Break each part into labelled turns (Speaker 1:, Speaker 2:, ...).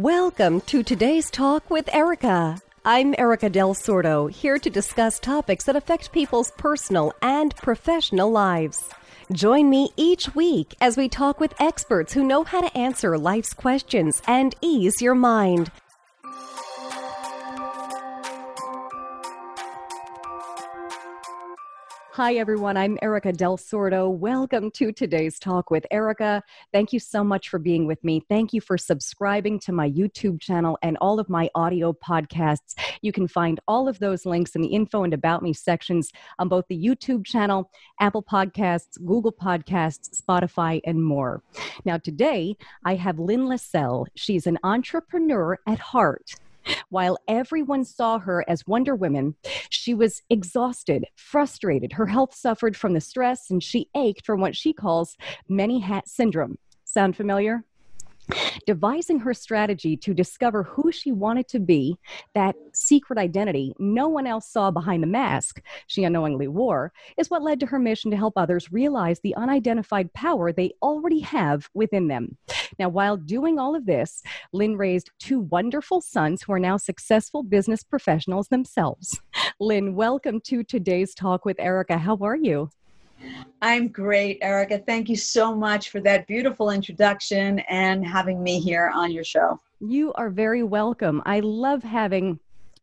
Speaker 1: Welcome to today's talk with Erika. I'm Erika Del Sordo, here to discuss topics that affect people's personal and professional lives. Join me each week as we talk with experts who know how to answer life's questions and ease your mind. Hi, everyone. I'm Erika Del Sordo. Welcome to today's talk with Erika. Thank you so much for being with me. Thank you for subscribing to my YouTube channel and all of my audio podcasts. You can find all of those links in the info and about me sections on both the YouTube channel, Apple Podcasts, Google Podcasts, Spotify, and more. Now, today I have Lynn Lessell. She's an entrepreneur at heart. While everyone saw her as Wonder Woman, she was exhausted, frustrated. Her health suffered from the stress, and she ached from what she calls many hat syndrome. Sound familiar? Devising her strategy to discover who she wanted to be, that secret identity no one else saw behind the mask she unknowingly wore, is what led to her mission to help others realize the unidentified power they already have within them. Now, while doing all of this, Lynn raised two wonderful sons who are now successful business professionals themselves. Lynn, welcome to today's talk with Erika. How are you?
Speaker 2: I'm great, Erika. Thank you so much for that beautiful introduction and having me here on your show.
Speaker 1: You are very welcome. I love having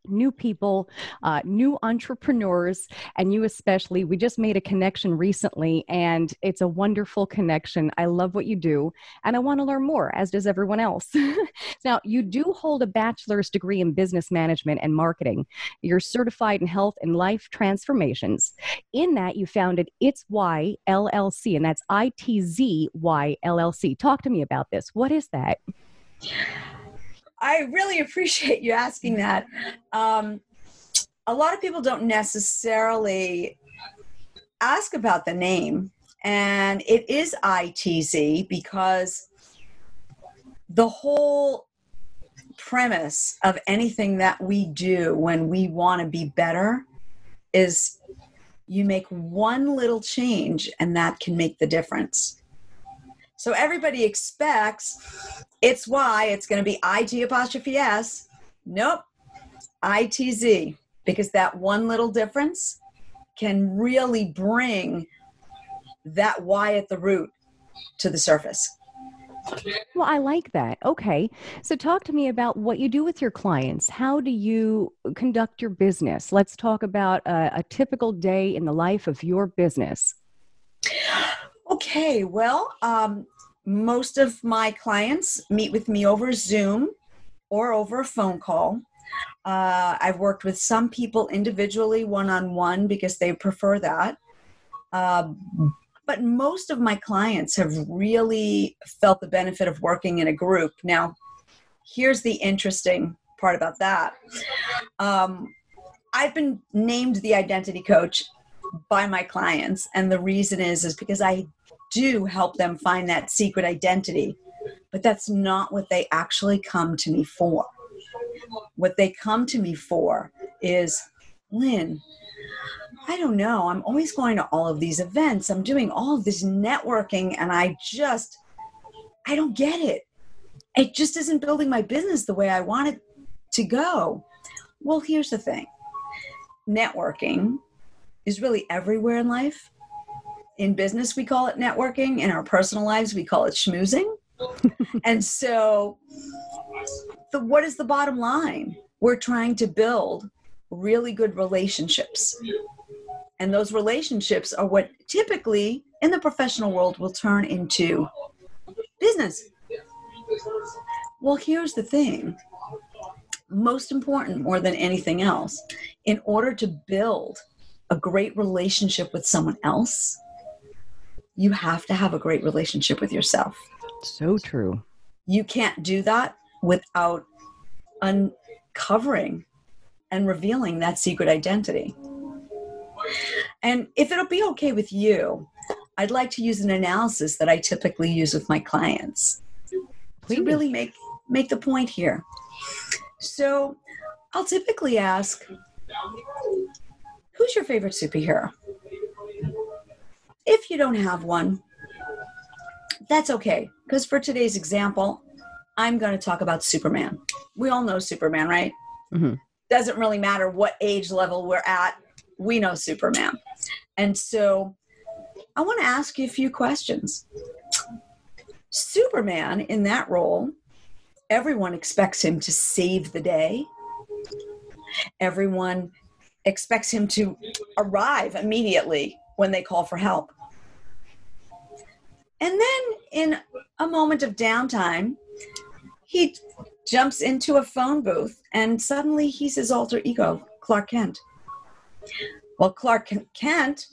Speaker 1: new people, uh, new entrepreneurs, and you especially. We just made a connection recently, and it's a wonderful connection. I love what you do, and I want to learn more, as does everyone else. now, you do hold a bachelor's degree in business management and marketing. You're certified in health and life transformations. In that, you founded Itz Why LLC, and that's I T Z Y LLC. Talk to me about this. What is that?
Speaker 2: I really appreciate you asking that. Um, a lot of people don't necessarily ask about the name, and it is ITZ because the whole premise of anything that we do when we want to be better is you make one little change and that can make the difference. So everybody expects it's why it's going to be IG apostrophe S. Nope. ITZ. Because that one little difference can really bring that Y at the root to the surface.
Speaker 1: Well, I like that. Okay. So, talk to me about what you do with your clients. How do you conduct your business? Let's talk about a, a typical day in the life of your business.
Speaker 2: Okay, well, um, most of my clients meet with me over Zoom or over a phone call. Uh, I've worked with some people individually, one on one, because they prefer that. Uh, but most of my clients have really felt the benefit of working in a group. Now, here's the interesting part about that. Um, I've been named the identity coach by my clients, and the reason is is because I do help them find that secret identity, but that's not what they actually come to me for. What they come to me for is Lynn, I don't know. I'm always going to all of these events. I'm doing all of this networking, and I just, I don't get it. It just isn't building my business the way I want it to go. Well, here's the thing networking is really everywhere in life in business we call it networking. In our personal lives we call it schmoozing. And so the what is the bottom line? We're trying to build really good relationships. And those relationships are what typically in the professional world will turn into business. Well here's the thing. Most important more than anything else in order to build a great relationship with someone else you have to have a great relationship with yourself.
Speaker 1: So true.
Speaker 2: You can't do that without uncovering and revealing that secret identity. And if it'll be okay with you, I'd like to use an analysis that I typically use with my clients Please. to really make make the point here. So, I'll typically ask, "Who's your favorite superhero?" If you don't have one, that's okay. Because for today's example, I'm going to talk about Superman. We all know Superman, right?
Speaker 1: Mm-hmm.
Speaker 2: Doesn't really matter what age level we're at, we know Superman. And so I want to ask you a few questions. Superman, in that role, everyone expects him to save the day. Everyone expects him to arrive immediately when they call for help. And then, in a moment of downtime, he jumps into a phone booth and suddenly he's his alter ego, Clark Kent. Well, Clark Kent,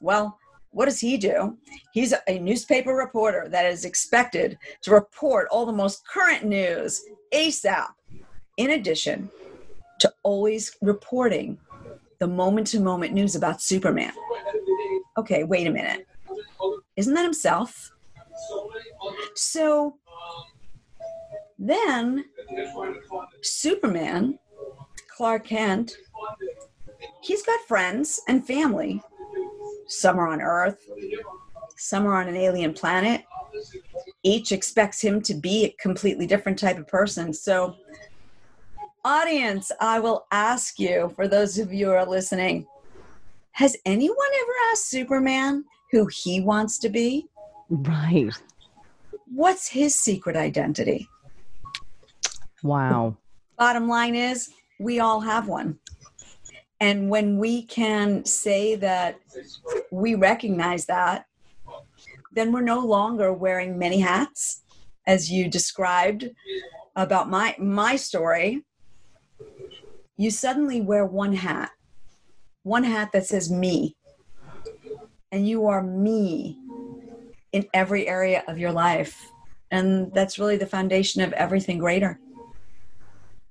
Speaker 2: well, what does he do? He's a newspaper reporter that is expected to report all the most current news ASAP, in addition to always reporting the moment to moment news about Superman. Okay, wait a minute. Isn't that himself? So then Superman, Clark Kent, he's got friends and family. Some are on Earth, some are on an alien planet. Each expects him to be a completely different type of person. So, audience, I will ask you, for those of you who are listening, has anyone ever asked Superman who he wants to be?
Speaker 1: Right.
Speaker 2: What's his secret identity?
Speaker 1: Wow.
Speaker 2: Bottom line is, we all have one. And when we can say that we recognize that, then we're no longer wearing many hats, as you described about my my story. You suddenly wear one hat, one hat that says me, and you are me in every area of your life, and that's really the foundation of everything greater.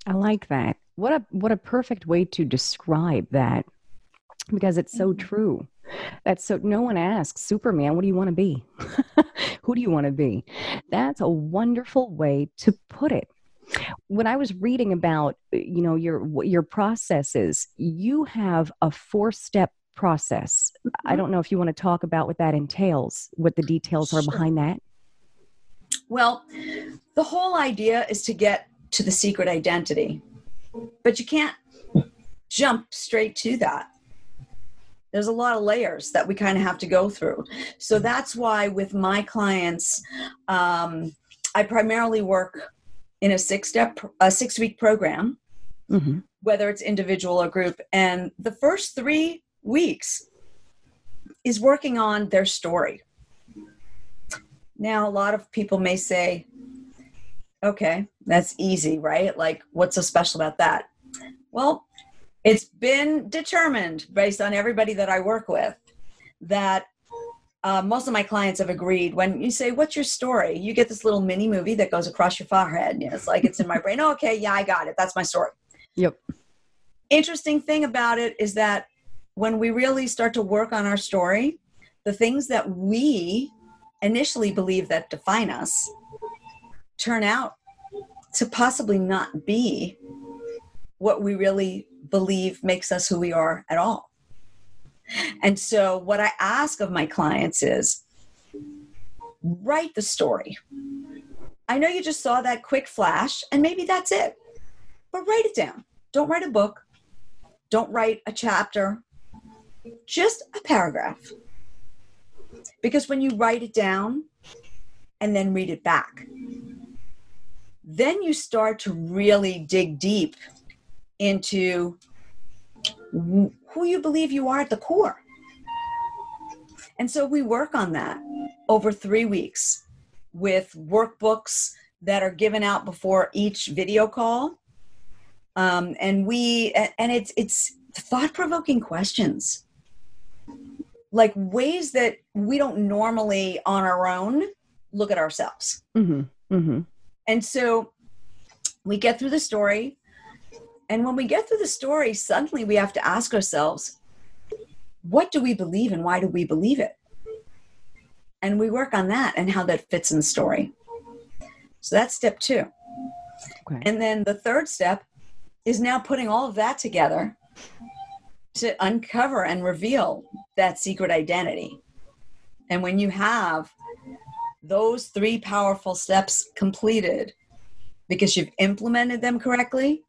Speaker 1: I like that. What a what a perfect way to describe that because it's so mm-hmm. true. That's so no one asks Superman, what do you want to be? Who do you want to be? That's a wonderful way to put it. When I was reading about you know your your processes, you have a four-step process. I mm-hmm. don't know if you want to talk about what that entails, what the details are behind that.
Speaker 2: Well, the whole idea is to get to the secret identity. But you can't jump straight to that. There's a lot of layers that we kind of have to go through. So that's why with my clients, um, I primarily work in a six step, a six week program, mm-hmm. whether it's individual or group. And the first three weeks is working on their story. Now, a lot of people may say, Okay, that's easy, right? Like, what's so special about that? Well, it's been determined based on everybody that I work with that uh, most of my clients have agreed when you say, What's your story? You get this little mini movie that goes across your forehead. Know, it's like it's in my brain. Oh, okay, yeah, I got it. That's my story.
Speaker 1: Yep.
Speaker 2: Interesting thing about it is that when we really start to work on our story, the things that we initially believe that define us turn out to possibly not be what we really believe makes us who we are at all. And so, what I ask of my clients is write the story. I know you just saw that quick flash, and maybe that's it, but write it down. Don't write a book, don't write a chapter, just a paragraph. Because when you write it down and then read it back, then you start to really dig deep into who you believe you are at the core. And so we work on that over three weeks with workbooks that are given out before each video call. Um, and we and it's it's thought-provoking questions like ways that we don't normally on our own look at ourselves mm-hmm. Mm-hmm. And so we get through the story. And when we get through the story, suddenly we have to ask ourselves, what do we believe and why do we believe it? And we work on that and how that fits in the story. So that's step two. Okay. And then the third step is now putting all of that together to uncover and reveal that secret identity. And when you have those three powerful steps completed, because you've implemented them correctly,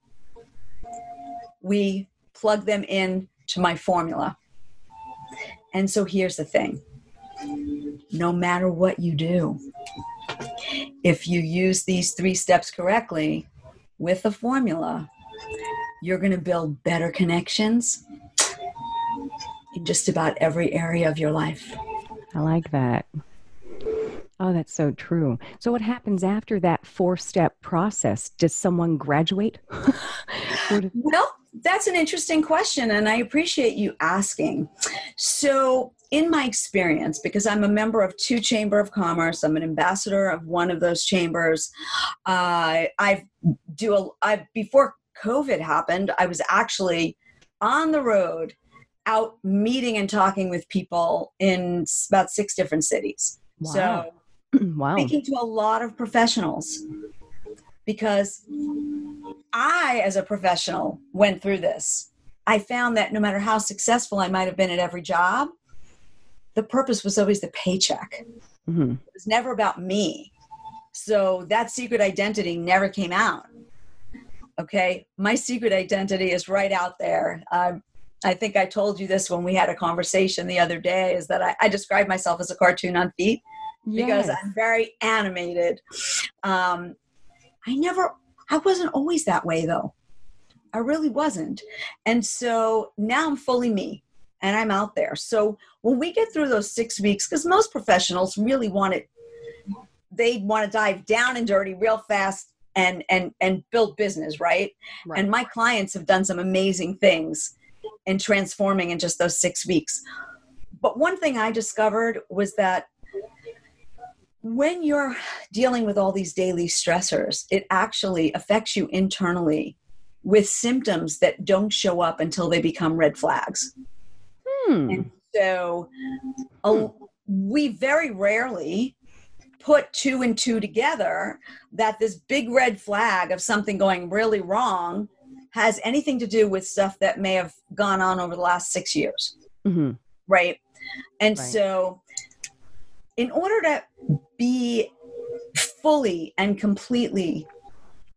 Speaker 2: we plug them in to my formula. And so here's the thing no matter what you do, if you use these three steps correctly with the formula, you're going to build better connections in just about every area of your life.
Speaker 1: I like that. Oh, that's so true. So, what happens after that four step process? Does someone graduate?
Speaker 2: well, that's an interesting question, and I appreciate you asking. So, in my experience, because I'm a member of two Chamber of Commerce, I'm an ambassador of one of those chambers. Uh, I do a I before COVID happened, I was actually on the road, out meeting and talking with people in about six different cities. Wow. So, wow, speaking to a lot of professionals because I, as a professional, went through this. I found that no matter how successful I might have been at every job, the purpose was always the paycheck. Mm-hmm. It was never about me. So that secret identity never came out. Okay. My secret identity is right out there. Um, I think I told you this when we had a conversation the other day is that I, I describe myself as a cartoon on feet because. I'm very animated. Um, I never, I wasn't always that way though. I really wasn't. And so now I'm fully me and I'm out there. So when we get through those six weeks, because most professionals really want it, they want to dive down and dirty real fast and and and build business, right? right? And my clients have done some amazing things in transforming in just those six weeks. But one thing I discovered was that when you're dealing with all these daily stressors, it actually affects you internally with symptoms that don't show up until they become red flags. Hmm. And so uh, we very rarely put two and two together that this big red flag of something going really wrong has anything to do with stuff that may have gone on over the last six years. Mm-hmm. Right. And right. so, in order to be fully and completely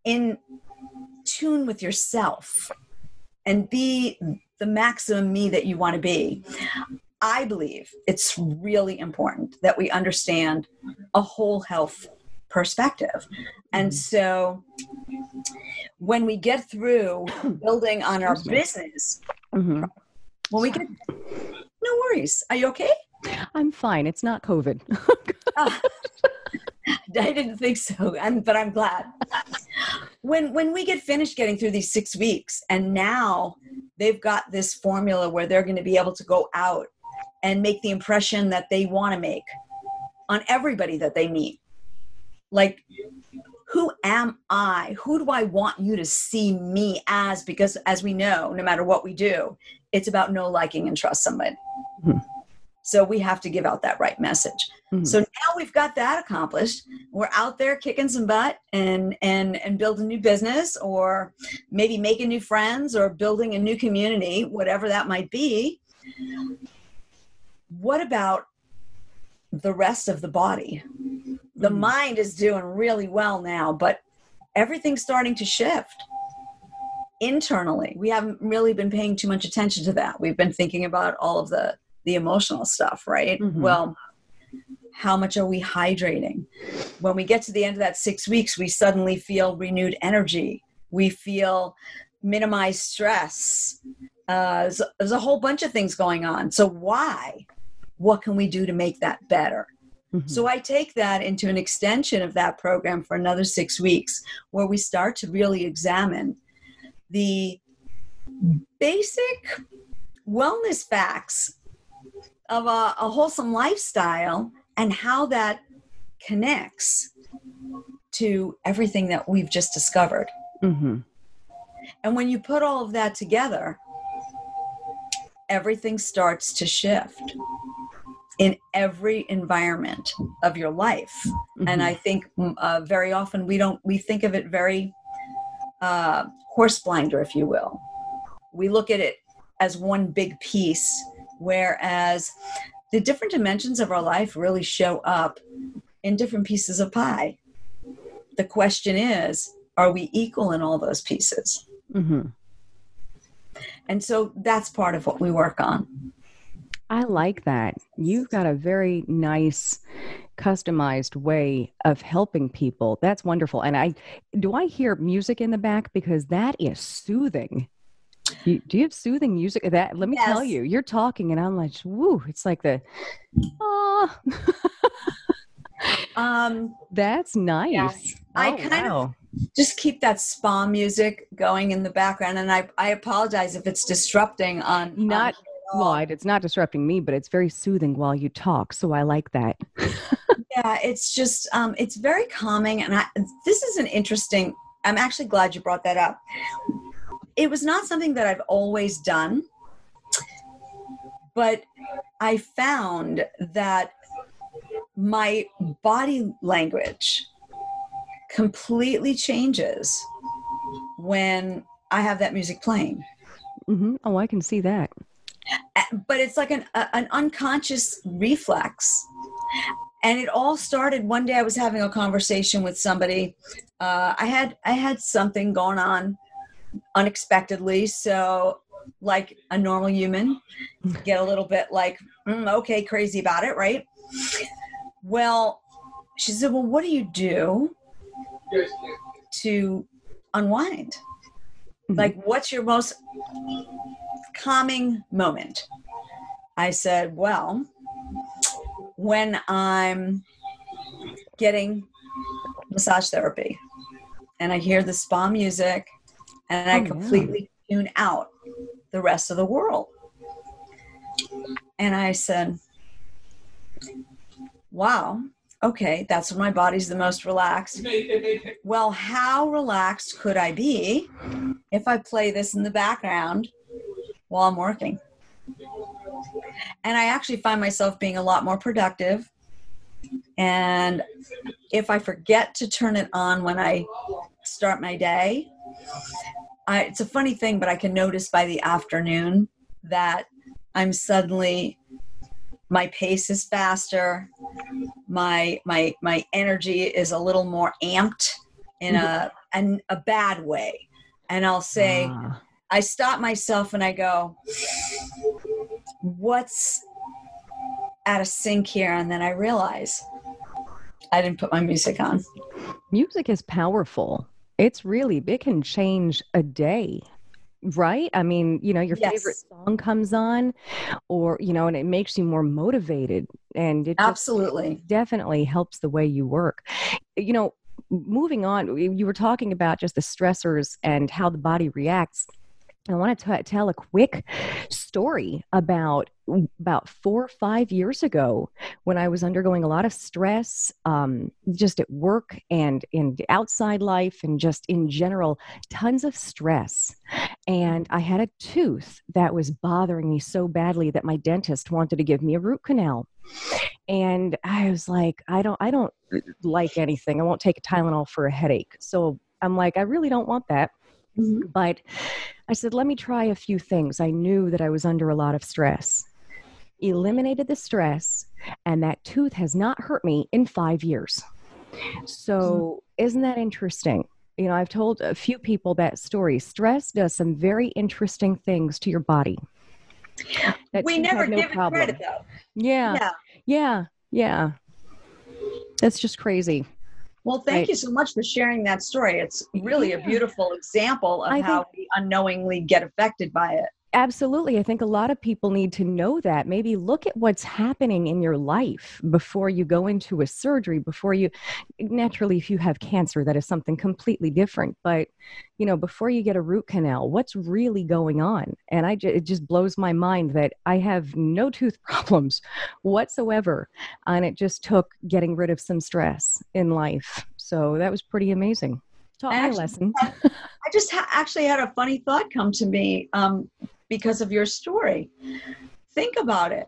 Speaker 2: in tune with yourself and be the maximum me that you want to be, I believe it's really important that we understand a whole health perspective. And mm-hmm. so when we get through building on our business, mm-hmm. when we get, no worries. Are you okay?
Speaker 1: I'm fine. It's not COVID.
Speaker 2: uh, I didn't think so, I'm, but I'm glad. When when we get finished getting through these six weeks, and now they've got this formula where they're going to be able to go out and make the impression that they want to make on everybody that they meet. Like, who am I? Who do I want you to see me as? Because as we know, no matter what we do, it's about no liking and trust somebody. Mm-hmm. So we have to give out that right message. Mm-hmm. So now we've got that accomplished. We're out there kicking some butt and and and building new business or maybe making new friends or building a new community, whatever that might be what about the rest of the body? The mm. mind is doing really well now, but everything's starting to shift internally. We haven't really been paying too much attention to that. We've been thinking about all of the the emotional stuff, right? Mm-hmm. Well, how much are we hydrating? When we get to the end of that 6 weeks, we suddenly feel renewed energy. We feel minimized stress. Uh, there's, there's a whole bunch of things going on. So why? what can we do to make that better? Mm-hmm. So I take that into an extension of that program for another six weeks where we start to really examine the basic wellness facts of a, a wholesome lifestyle and how that connects to everything that we've just discovered. Mm-hmm. And when you put all of that together, everything starts to shift in every environment of your life mm-hmm. and i think mm, uh, very often we don't we think of it very uh, horse blinder if you will we look at it as one big piece whereas the different dimensions of our life really show up in different pieces of pie the question is are we equal in all those pieces?
Speaker 1: Mm-hmm.
Speaker 2: And so that's part of what we work on.
Speaker 1: I like that. You've got a very nice customized way of helping people. That's wonderful. And I do I hear music in the back because that is soothing. You, do you have soothing music? That let me
Speaker 2: Yes.
Speaker 1: tell you, you're talking and I'm like, woo! It's like the, oh,
Speaker 2: Um,
Speaker 1: that's nice.
Speaker 2: I
Speaker 1: Oh,
Speaker 2: kind of- just keep that spa music going in the background. And I, I apologize if it's disrupting on on
Speaker 1: Not-
Speaker 2: all.
Speaker 1: Well, it- it's not disrupting me, but it's very soothing while you talk. So I like that.
Speaker 2: Yeah, it's just um, it's very calming, and I, this is an interesting. I'm actually glad you brought that up. It was not something that I've always done, but I found that my body language completely changes when I have that music playing.
Speaker 1: hmm Oh, I can see that.
Speaker 2: But it's like an a, an unconscious reflex. And it all started one day i was having a conversation with somebody. Uh, i had i had something going on unexpectedly. So like a normal human get a little bit like mm, okay crazy about it right? Well she said well what do you do to unwind?
Speaker 1: Mhm.
Speaker 2: like what's your most calming moment. I said well when i'm getting massage therapy and i hear the spa music and i
Speaker 1: Oh,
Speaker 2: completely tune out the rest of the world. And i said wow okay that's when my body's the most relaxed. Well how relaxed could i be if I play this in the background while I'm working. And I actually find myself being a lot more productive. And if I forget to turn it on when I start my day, I, it's a funny thing, but I can notice by the afternoon that I'm suddenly my pace is faster, my my my energy is a little more amped in a an, a bad way and I'll say,
Speaker 1: Ah.
Speaker 2: I stop myself and I go, what's out of sync here? And then I realize I didn't put my music on.
Speaker 1: music is powerful. It's really, it can change a day, right? I mean, you know, your favorite song comes on, or, you know, and it makes you more motivated. And it just
Speaker 2: Absolutely.
Speaker 1: definitely helps the way you work. You know, moving on, you were talking about just the stressors and how the body reacts. I want to t- tell a quick story about about four or five years ago when I was undergoing a lot of stress, um, just at work and in the outside life, and just in general, tons of stress. And I had a tooth that was bothering me so badly that my dentist wanted to give me a root canal. And I was like, I don't, I don't like anything. I won't take a Tylenol for a headache. So I'm like, I really don't want that. But I said, let me try a few things. I knew that I was under a lot of stress. Eliminated the stress, and that tooth has not hurt me in five years. So, hmm. isn't that interesting? You know, I've told a few people that story. Stress does some very interesting things to your body. That
Speaker 2: we never
Speaker 1: no
Speaker 2: give it
Speaker 1: problem.
Speaker 2: credit though.
Speaker 1: Yeah,
Speaker 2: Yeah.
Speaker 1: yeah, yeah. That's just crazy.
Speaker 2: Well, thank
Speaker 1: Right.
Speaker 2: you so much for sharing that story. It's really a beautiful example of
Speaker 1: I
Speaker 2: how we unknowingly get affected by it.
Speaker 1: Absolutely. I think a lot of people need to know that. Maybe look at what's happening in your life before you go into a surgery, before you naturally, if you have cancer, that is something completely different. But, you know, before you get a root canal, what's really going on? And I, it just blows my mind that I have no tooth problems whatsoever. And it just took getting rid of some stress in life. So that was pretty amazing. Taught my lesson.
Speaker 2: I just ha- actually had a funny thought come to me um, because of your story. Think about it.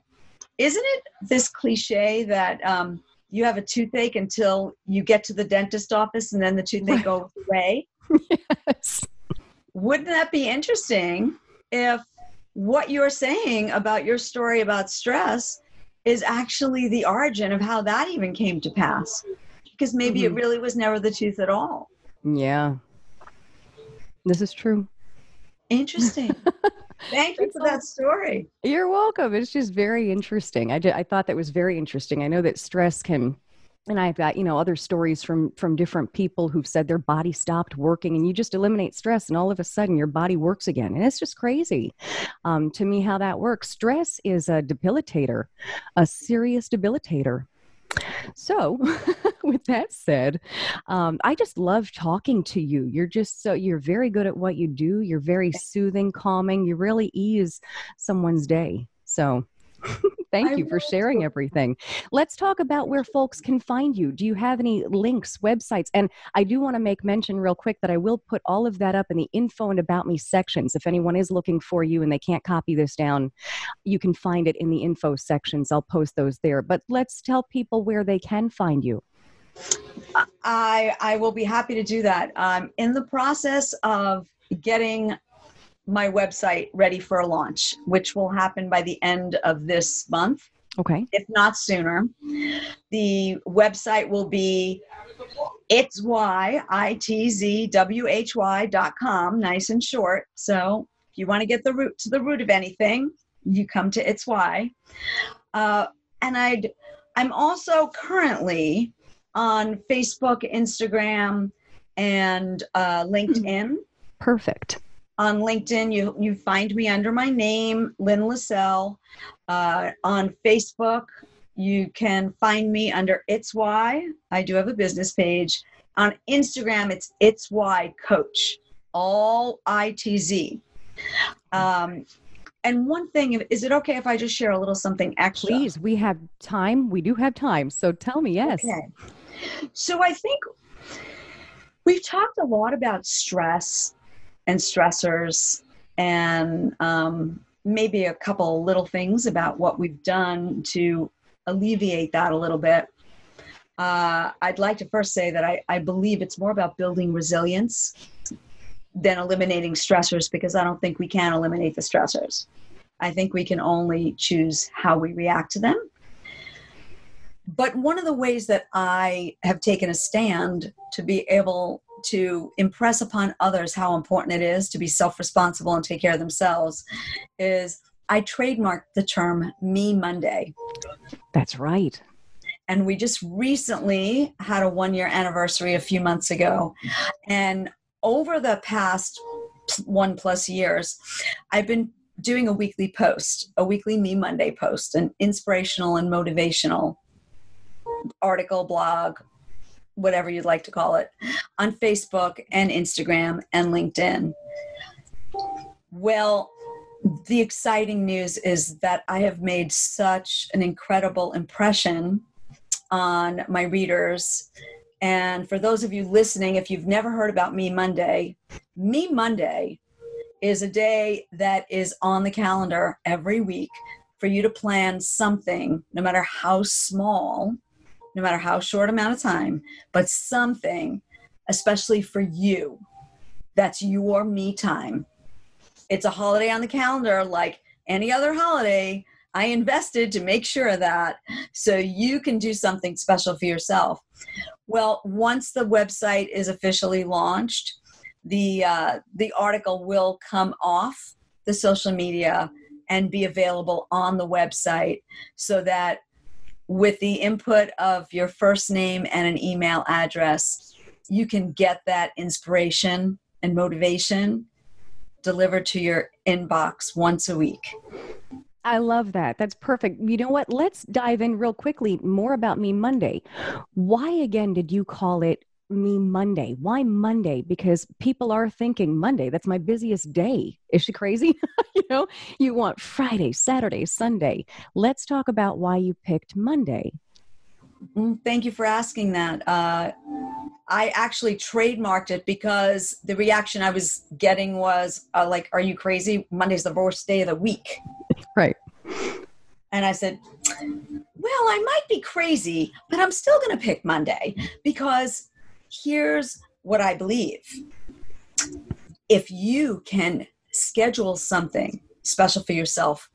Speaker 2: Isn't it this cliche that um, you have a toothache until you get to the dentist office and then the toothache goes away?
Speaker 1: yes.
Speaker 2: Wouldn't that be interesting if what you're saying about your story about stress is actually the origin of how that even came to pass? Because maybe it
Speaker 1: Mhm.
Speaker 2: really was never the tooth at all.
Speaker 1: Yeah. This is true.
Speaker 2: Interesting. Thank you for that story.
Speaker 1: You're welcome. It's just very interesting. I, I thought that was very interesting. I know that stress can and i've got you know other stories from from different people who've said their body stopped working and you just eliminate stress and all of a sudden your body works again and it's just crazy um, to me how that works stress is a debilitator a serious debilitator so, with that said, um, I just love talking to you. You're just so, you're very good at what you do. You're very soothing, calming. You really ease someone's day. So, Thank I you for sharing to. everything. Let's talk about where folks can find you. Do you have any links, websites? And I do want to make mention real quick that I will put all of that up in the info and about me sections. If anyone is looking for you and they can't copy this down, you can find it in the info sections. I'll post those there. But let's tell people where they can find you.
Speaker 2: I I will be happy to do that. I'm in the process of getting my website ready for a launch, which will happen by the end of this month.
Speaker 1: Okay.
Speaker 2: If not sooner. The website will be it's y i t z w h y dot com, nice and short. So if you want to get the root to the root of anything, you come to it's y. Uh, and I'd I'm also currently on Facebook, Instagram, and uh, LinkedIn.
Speaker 1: Perfect
Speaker 2: on LinkedIn, you you find me under my name, Lynn Lessell. Uh, on Facebook, you can find me under Itz Why. I do have a business page. On Instagram, it's Itz Why Coach, all I T Z. Um, and one thing, is it okay if I just share a little something extra?
Speaker 1: Please, we have time. We do have time. So tell me, yes. Okay.
Speaker 2: So I think we've talked a lot about stress and stressors and um, maybe a couple little things about what we've done to alleviate that a little bit. Uh, I'd like to first say that I, I believe it's more about building resilience than eliminating stressors because I don't think we can eliminate the stressors. I think we can only choose how we react to them. But one of the ways that I have taken a stand to be able to impress upon others how important it is to be self responsible and take care of themselves is I trademarked the term Me Monday.
Speaker 1: That's right.
Speaker 2: And we just recently had a one year anniversary a few months ago. And over the past one plus years, I've been doing a weekly post, a weekly Me Monday post, an inspirational and motivational article, blog, whatever you'd like to call it, on Facebook and Instagram and LinkedIn. Well, the exciting news is that I have made such an incredible impression on my readers. And for those of you listening, if you've never heard about Me Monday, Me Monday is a day that is on the calendar every week for you to plan something, no matter how small, no matter how short amount of time, but something, especially for you, that's your me time. It's a holiday on the calendar like any other holiday. I invested to make sure of that so you can do something special for yourself. Well, once the website is officially launched, the uh, the article will come off the social media and be available on the website so that with the input of your first name and an email address, you can get that inspiration and motivation delivered to your inbox once a week.
Speaker 1: I love that. That's perfect. You know what? Let's dive in real quickly more about Me Monday. Why again did you call it me Monday. Why Monday? Because people are thinking Monday, that's my busiest day. Is she crazy? you know, you want Friday, Saturday, Sunday. Let's talk about why you picked Monday.
Speaker 2: Mm, thank you for asking that. Uh, I actually trademarked it because the reaction I was getting was uh, like, Are you crazy? Monday's the worst day of the week.
Speaker 1: Right.
Speaker 2: And I said, Well, I might be crazy, but I'm still going to pick Monday because here's what I believe. If you can schedule something special for yourself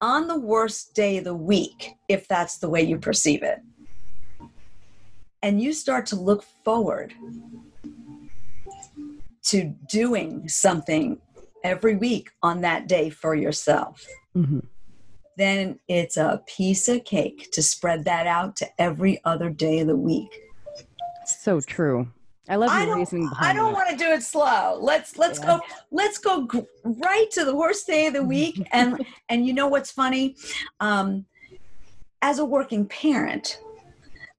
Speaker 2: on the worst day of the week, if that's the way you perceive it, and you start to look forward to doing something every week on that day for yourself,
Speaker 1: hmm
Speaker 2: then it's a piece of cake to spread that out to every other day of the week.
Speaker 1: So true. I love
Speaker 2: I don't,
Speaker 1: reasoning
Speaker 2: I don't want to do it slow. Let's let's
Speaker 1: Yeah.
Speaker 2: go let's go gr- right to the worst day of the week. and and you know what's funny? Um, as a working parent,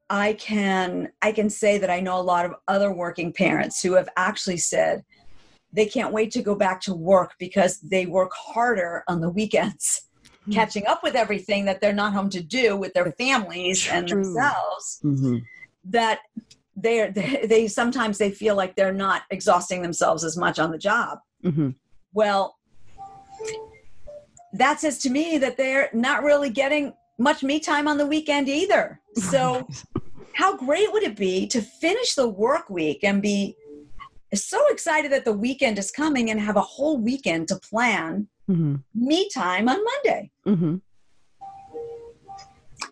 Speaker 2: I can I can say that I know a lot of other working parents who have actually said they can't wait to go back to work because they work harder on the weekends
Speaker 1: Hmm.
Speaker 2: catching up with everything that they're not home to do with their families and
Speaker 1: True.
Speaker 2: themselves
Speaker 1: Mhm.
Speaker 2: that they're they, they sometimes they feel like they're not exhausting themselves as much on the job
Speaker 1: Mhm.
Speaker 2: well that says to me that they're not really getting much me time on the weekend either so how great would it be to finish the work week and be so excited that the weekend is coming and have a whole weekend to plan
Speaker 1: Mhm.
Speaker 2: me time on monday
Speaker 1: Mhm.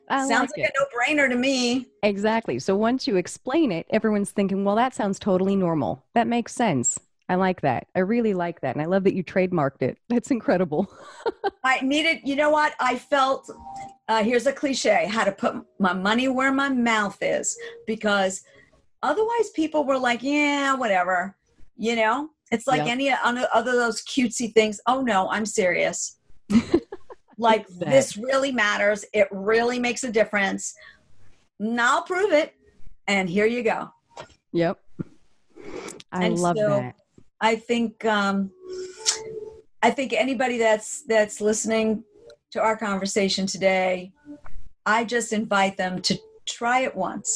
Speaker 1: I
Speaker 2: sounds
Speaker 1: like
Speaker 2: like, a no-brainer to me
Speaker 1: Exactly. So once you explain it, everyone's thinking, well, that sounds totally normal. That makes sense. I like that. I really like that. And I love that you trademarked it. That's incredible.
Speaker 2: I needed, you know what? I felt, uh, here's a cliche, how to put my money where my mouth is because otherwise people were like, yeah, whatever. You know, it's like
Speaker 1: Yeah.
Speaker 2: any other other those cutesy things. Oh no, I'm serious. like
Speaker 1: That.
Speaker 2: this really matters. It really makes a difference. Now I'll prove it. And here you go.
Speaker 1: Yep. I
Speaker 2: And
Speaker 1: love
Speaker 2: so-
Speaker 1: that.
Speaker 2: I think um, I think anybody that's that's listening to our conversation today, I just invite them to try it once.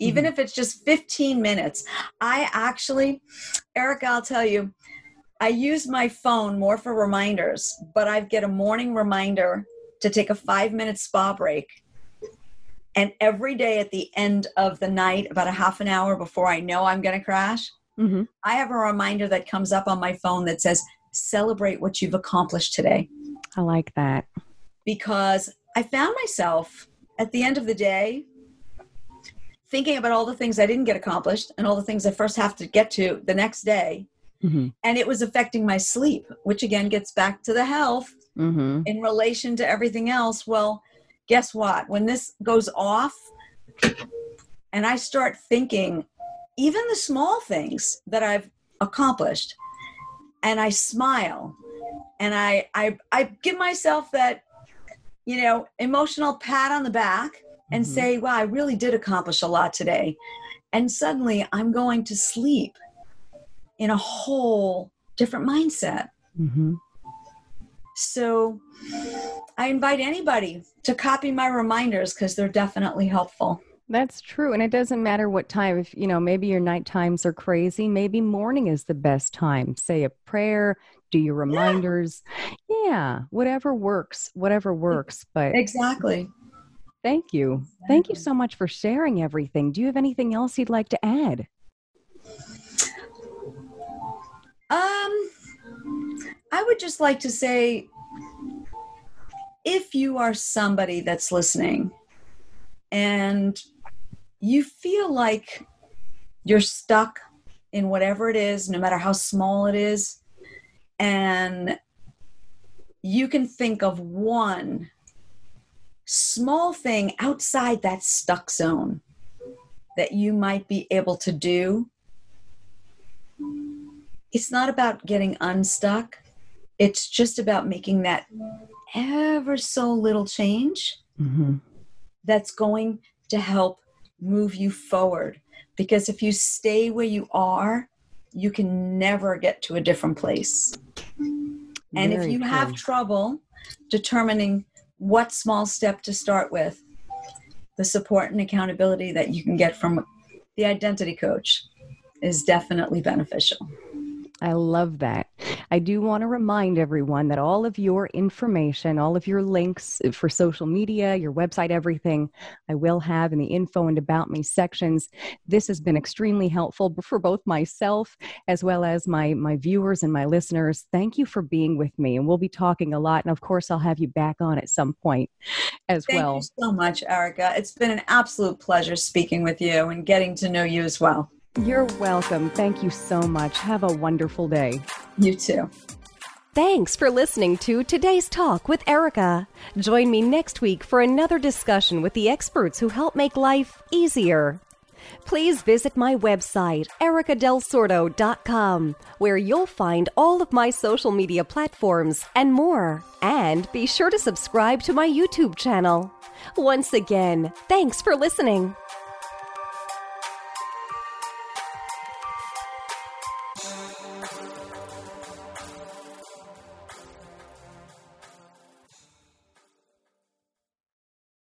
Speaker 2: Even if it's just 15 minutes. I actually, Erika, I'll tell you, I use my phone more for reminders, but I get a morning reminder to take a five minute spa break. And every day at the end of the night, about a half an hour before I know I'm going to crash,
Speaker 1: Mhm.
Speaker 2: I have a reminder that comes up on my phone that says, celebrate what you've accomplished today.
Speaker 1: I like that.
Speaker 2: Because I found myself at the end of the day thinking about all the things I didn't get accomplished and all the things I first have to get to the next day.
Speaker 1: Mhm.
Speaker 2: And it was affecting my sleep, which again gets back to the health
Speaker 1: Mhm.
Speaker 2: in relation to everything else. Well, guess what? When this goes off and I start thinking, even the small things that I've accomplished, and I smile and I, I, I give myself that, you know, emotional pat on the back and
Speaker 1: Mhm.
Speaker 2: say, wow, I really did accomplish a lot today. And suddenly I'm going to sleep in a whole different mindset.
Speaker 1: Mhm.
Speaker 2: So I invite anybody to copy my reminders because they're definitely helpful.
Speaker 1: That's true. And it doesn't matter what time. If, you know, maybe your night times are crazy, maybe morning is the best time. Say a prayer, do your reminders. Yeah, whatever works, whatever works. But
Speaker 2: Exactly.
Speaker 1: thank you. Thank you so much for sharing everything. Do you have anything else you'd like to add?
Speaker 2: Um, I would just like to say if you are somebody that's listening and you feel like you're stuck in whatever it is, no matter how small it is, and you can think of one small thing outside that stuck zone that you might be able to do it's not about getting unstuck. It's just about making that ever so little change
Speaker 1: Mm-hmm.
Speaker 2: that's going to help move you forward. Because if you stay where you are, you can never get to a different place. And if you have trouble determining what small step to start with, the support and accountability that you can get from the identity coach is definitely beneficial.
Speaker 1: I love that. I do want to remind everyone that all of your information, all of your links uh, for social media, your website, everything, I will have in the info and about me sections. This has been extremely helpful for both myself as well as my my viewers and my listeners. Thank you for being with me, and we'll be talking a lot. And of course, I'll have you back on at some point as
Speaker 2: Thank
Speaker 1: well.
Speaker 2: you so much, Erika. It's been an absolute pleasure speaking with you and getting to know you as well.
Speaker 1: You're welcome. Thank you so much. Have a wonderful day.
Speaker 2: You too.
Speaker 1: Thanks for listening to today's talk with Erika. Join me next week for another discussion with the experts who help make life easier. Please visit my website, erikadelsordo.com, where you'll find all of my social media platforms and more. And be sure to subscribe to my YouTube channel. Once again, thanks for listening.